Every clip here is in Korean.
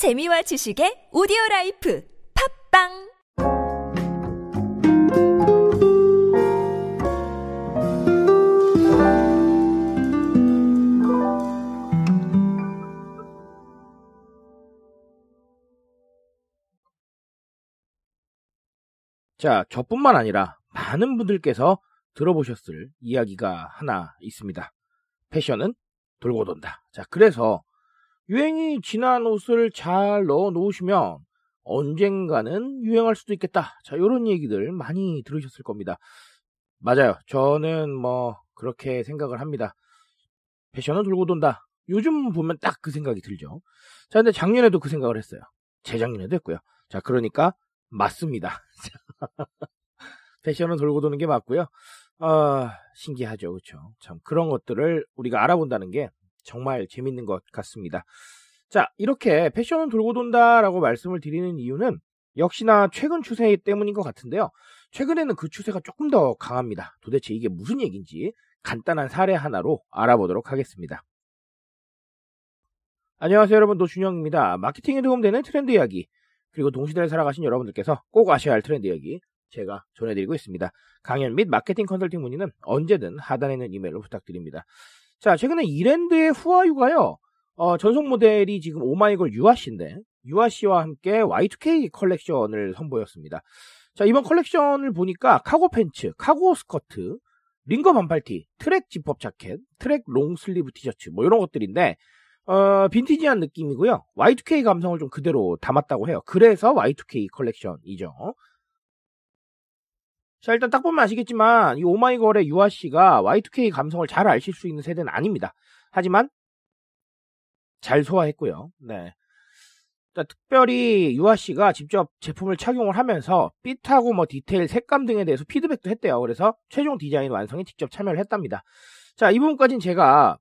재미와 지식의 오디오 라이프 팝빵 자, 저뿐만 아니라 많은 분들께서 들어보셨을 이야기가 하나 있습니다. 패션은 돌고 돈다. 자, 그래서 유행이 지난 옷을 잘 넣어 놓으시면 언젠가는 유행할 수도 있겠다. 자, 요런 얘기들 많이 들으셨을 겁니다. 맞아요. 저는 뭐 그렇게 생각을 합니다. 패션은 돌고 돈다. 요즘 보면 딱 그 생각이 들죠. 자, 근데 작년에도 그 생각을 했어요. 재작년에도 했고요. 자, 그러니까 맞습니다. 패션은 돌고 도는 게 맞고요. 아, 신기하죠. 그렇죠? 참 그런 것들을 우리가 알아본다는 게 정말 재밌는 것 같습니다. 자, 이렇게 패션은 돌고 돈다라고 말씀을 드리는 이유는 역시나 최근 추세 때문인 것 같은데요. 최근에는 그 추세가 조금 더 강합니다. 도대체 이게 무슨 얘기인지 간단한 사례 하나로 알아보도록 하겠습니다. 안녕하세요 여러분 노준영입니다. 마케팅에 도움되는 트렌드 이야기 그리고 동시대를 살아가신 여러분들께서 꼭 아셔야 할 트렌드 이야기 제가 전해드리고 있습니다. 강연 및 마케팅 컨설팅 문의는 언제든 하단에 있는 이메일로 부탁드립니다. 자, 최근에 이랜드의 후아유가요, 어, 전속 모델이 지금 오마이걸 유아씨인데, 유아씨와 함께 Y2K 컬렉션을 선보였습니다. 자, 이번 컬렉션을 보니까 cargo 팬츠, cargo 스커트, ringer 반팔티, 트랙 지퍼 자켓, track long sleeve 티셔츠, 뭐 이런 것들인데, 어, 빈티지한 느낌이고요. Y2K 감성을 좀 그대로 담았다고 해요. 그래서 Y2K 컬렉션이죠. 자, 일단 딱 보면 아시겠지만, 이 오마이걸의 유아 씨가 Y2K 감성을 잘 아실 수 있는 세대는 아닙니다. 하지만, 잘 소화했고요. 네. 자, 특별히 유아 씨가 직접 제품을 착용을 하면서 fit하고 뭐 디테일, 색감 등에 대해서 피드백도 했대요. 그래서 최종 디자인 완성에 직접 참여를 했답니다. 자, 이 부분까지는 제가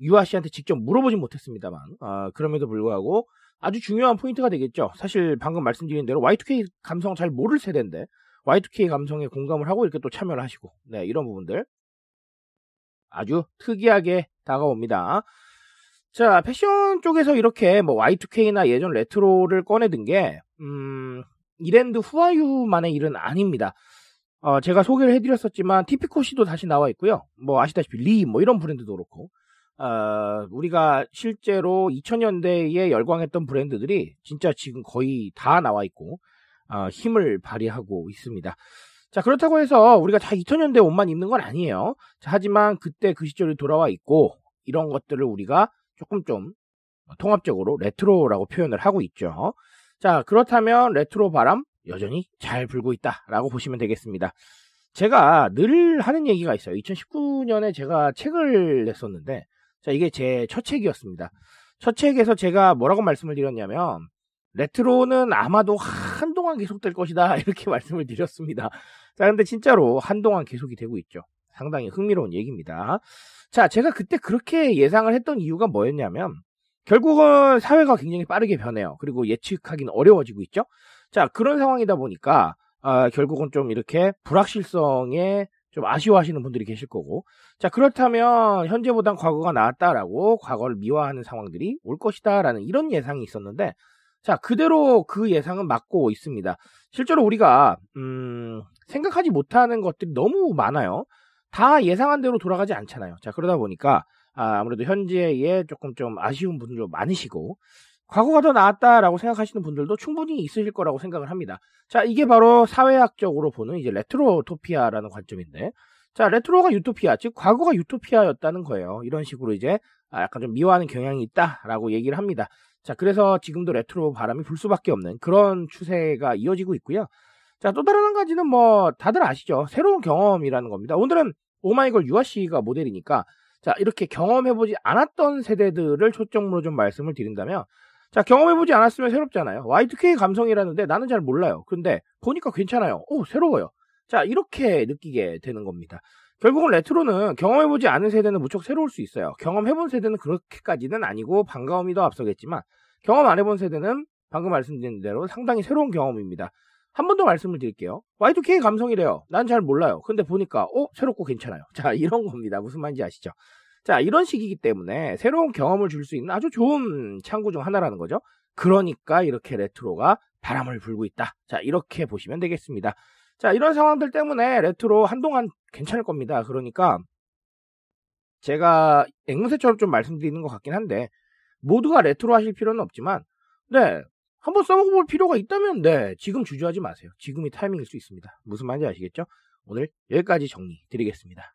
유아 씨한테 직접 물어보진 못했습니다만, 아, 그럼에도 불구하고 아주 중요한 포인트가 되겠죠. 사실 방금 말씀드린 대로 Y2K 감성 잘 모를 세대인데, Y2K 감성에 공감을 하고 이렇게 또 참여를 하시고, 네, 이런 부분들. 아주 특이하게 다가옵니다. 자, 패션 쪽에서 이렇게 뭐 Y2K나 예전 레트로를 꺼내든 게, 음, 이랜드 후아유만의 일은 아닙니다. 어, 제가 소개를 해드렸었지만, 티피코시도 다시 나와 있고요. 뭐, 아시다시피 리, 뭐 이런 브랜드도 그렇고, 어, 우리가 실제로 2000년대에 열광했던 브랜드들이 진짜 지금 거의 다 나와 있고 어, 힘을 발휘하고 있습니다. 자 그렇다고 해서 우리가 다 2000년대 옷만 입는 건 아니에요. 자, 하지만 그때 그 시절이 돌아와 있고 이런 것들을 우리가 조금 좀 통합적으로 레트로라고 표현을 하고 있죠. 자 그렇다면 레트로 바람 여전히 잘 불고 있다라고 보시면 되겠습니다. 제가 늘 하는 얘기가 있어요. 2019년에 제가 책을 냈었는데 자, 이게 제 첫 책이었습니다. 첫 책에서 제가 뭐라고 말씀을 드렸냐면, 레트로는 아마도 한동안 계속될 것이다. 이렇게 말씀을 드렸습니다. 자, 근데 진짜로 한동안 계속이 되고 있죠. 상당히 흥미로운 얘기입니다. 자, 제가 그때 그렇게 예상을 했던 이유가 뭐였냐면, 결국은 사회가 굉장히 빠르게 변해요. 그리고 예측하기는 어려워지고 있죠. 자, 그런 상황이다 보니까, 어, 결국은 좀 이렇게 불확실성에 좀 아쉬워하시는 분들이 계실 거고. 자, 그렇다면 현재보단 과거가 나았다라고 과거를 미화하는 상황들이 올 것이다라는 이런 예상이 있었는데, 자, 그대로 그 예상은 맞고 있습니다. 실제로 우리가, 음, 생각하지 못하는 것들이 너무 많아요. 다 예상한 대로 돌아가지 않잖아요. 자, 그러다 보니까, 아무래도 현재에 조금 좀 아쉬운 분들도 많으시고, 과거가 더 나았다라고 생각하시는 분들도 충분히 있으실 거라고 생각을 합니다. 자, 이게 바로 사회학적으로 보는 이제 retrotopia라는 관점인데, 자, 레트로가 유토피아, 즉 과거가 유토피아였다는 거예요. 이런 식으로 이제 아, 약간 좀 미화하는 경향이 있다라고 얘기를 합니다. 자, 그래서 지금도 레트로 바람이 불 수밖에 없는 그런 추세가 이어지고 있고요. 자, 또 다른 한 가지는 뭐 다들 아시죠? 새로운 경험이라는 겁니다. 오늘은 오마이걸 유아 씨가 모델이니까 자, 이렇게 경험해보지 않았던 세대들을 초점으로 좀 말씀을 드린다면 자, 경험해보지 않았으면 새롭잖아요. Y2K 감성이라는데 나는 잘 몰라요. 근데 보니까 괜찮아요. 오, 새로워요. 자, 이렇게 느끼게 되는 겁니다. 결국은 레트로는 경험해보지 않은 세대는 무척 새로울 수 있어요. 경험해본 세대는 그렇게까지는 아니고 반가움이 더 앞서겠지만 경험 안 해본 세대는 방금 말씀드린 대로 상당히 새로운 경험입니다. 한 번 더 말씀을 드릴게요. Y2K 감성이래요. 난 잘 몰라요. 근데 보니까 어 새롭고 괜찮아요. 자 이런 겁니다. 무슨 말인지 아시죠? 자, 이런 식이기 때문에 새로운 경험을 줄 수 있는 아주 좋은 창구 중 하나라는 거죠. 그러니까 이렇게 레트로가 바람을 불고 있다. 자, 이렇게 보시면 되겠습니다. 자, 이런 상황들 때문에 레트로 한동안 괜찮을 겁니다. 그러니까 제가 앵무새처럼 좀 말씀드리는 것 같긴 한데 모두가 레트로 하실 필요는 없지만 네, 한번 써먹어볼 필요가 있다면 네, 지금 주저하지 마세요. 지금이 타이밍일 수 있습니다. 무슨 말인지 아시겠죠? 오늘 여기까지 정리 드리겠습니다.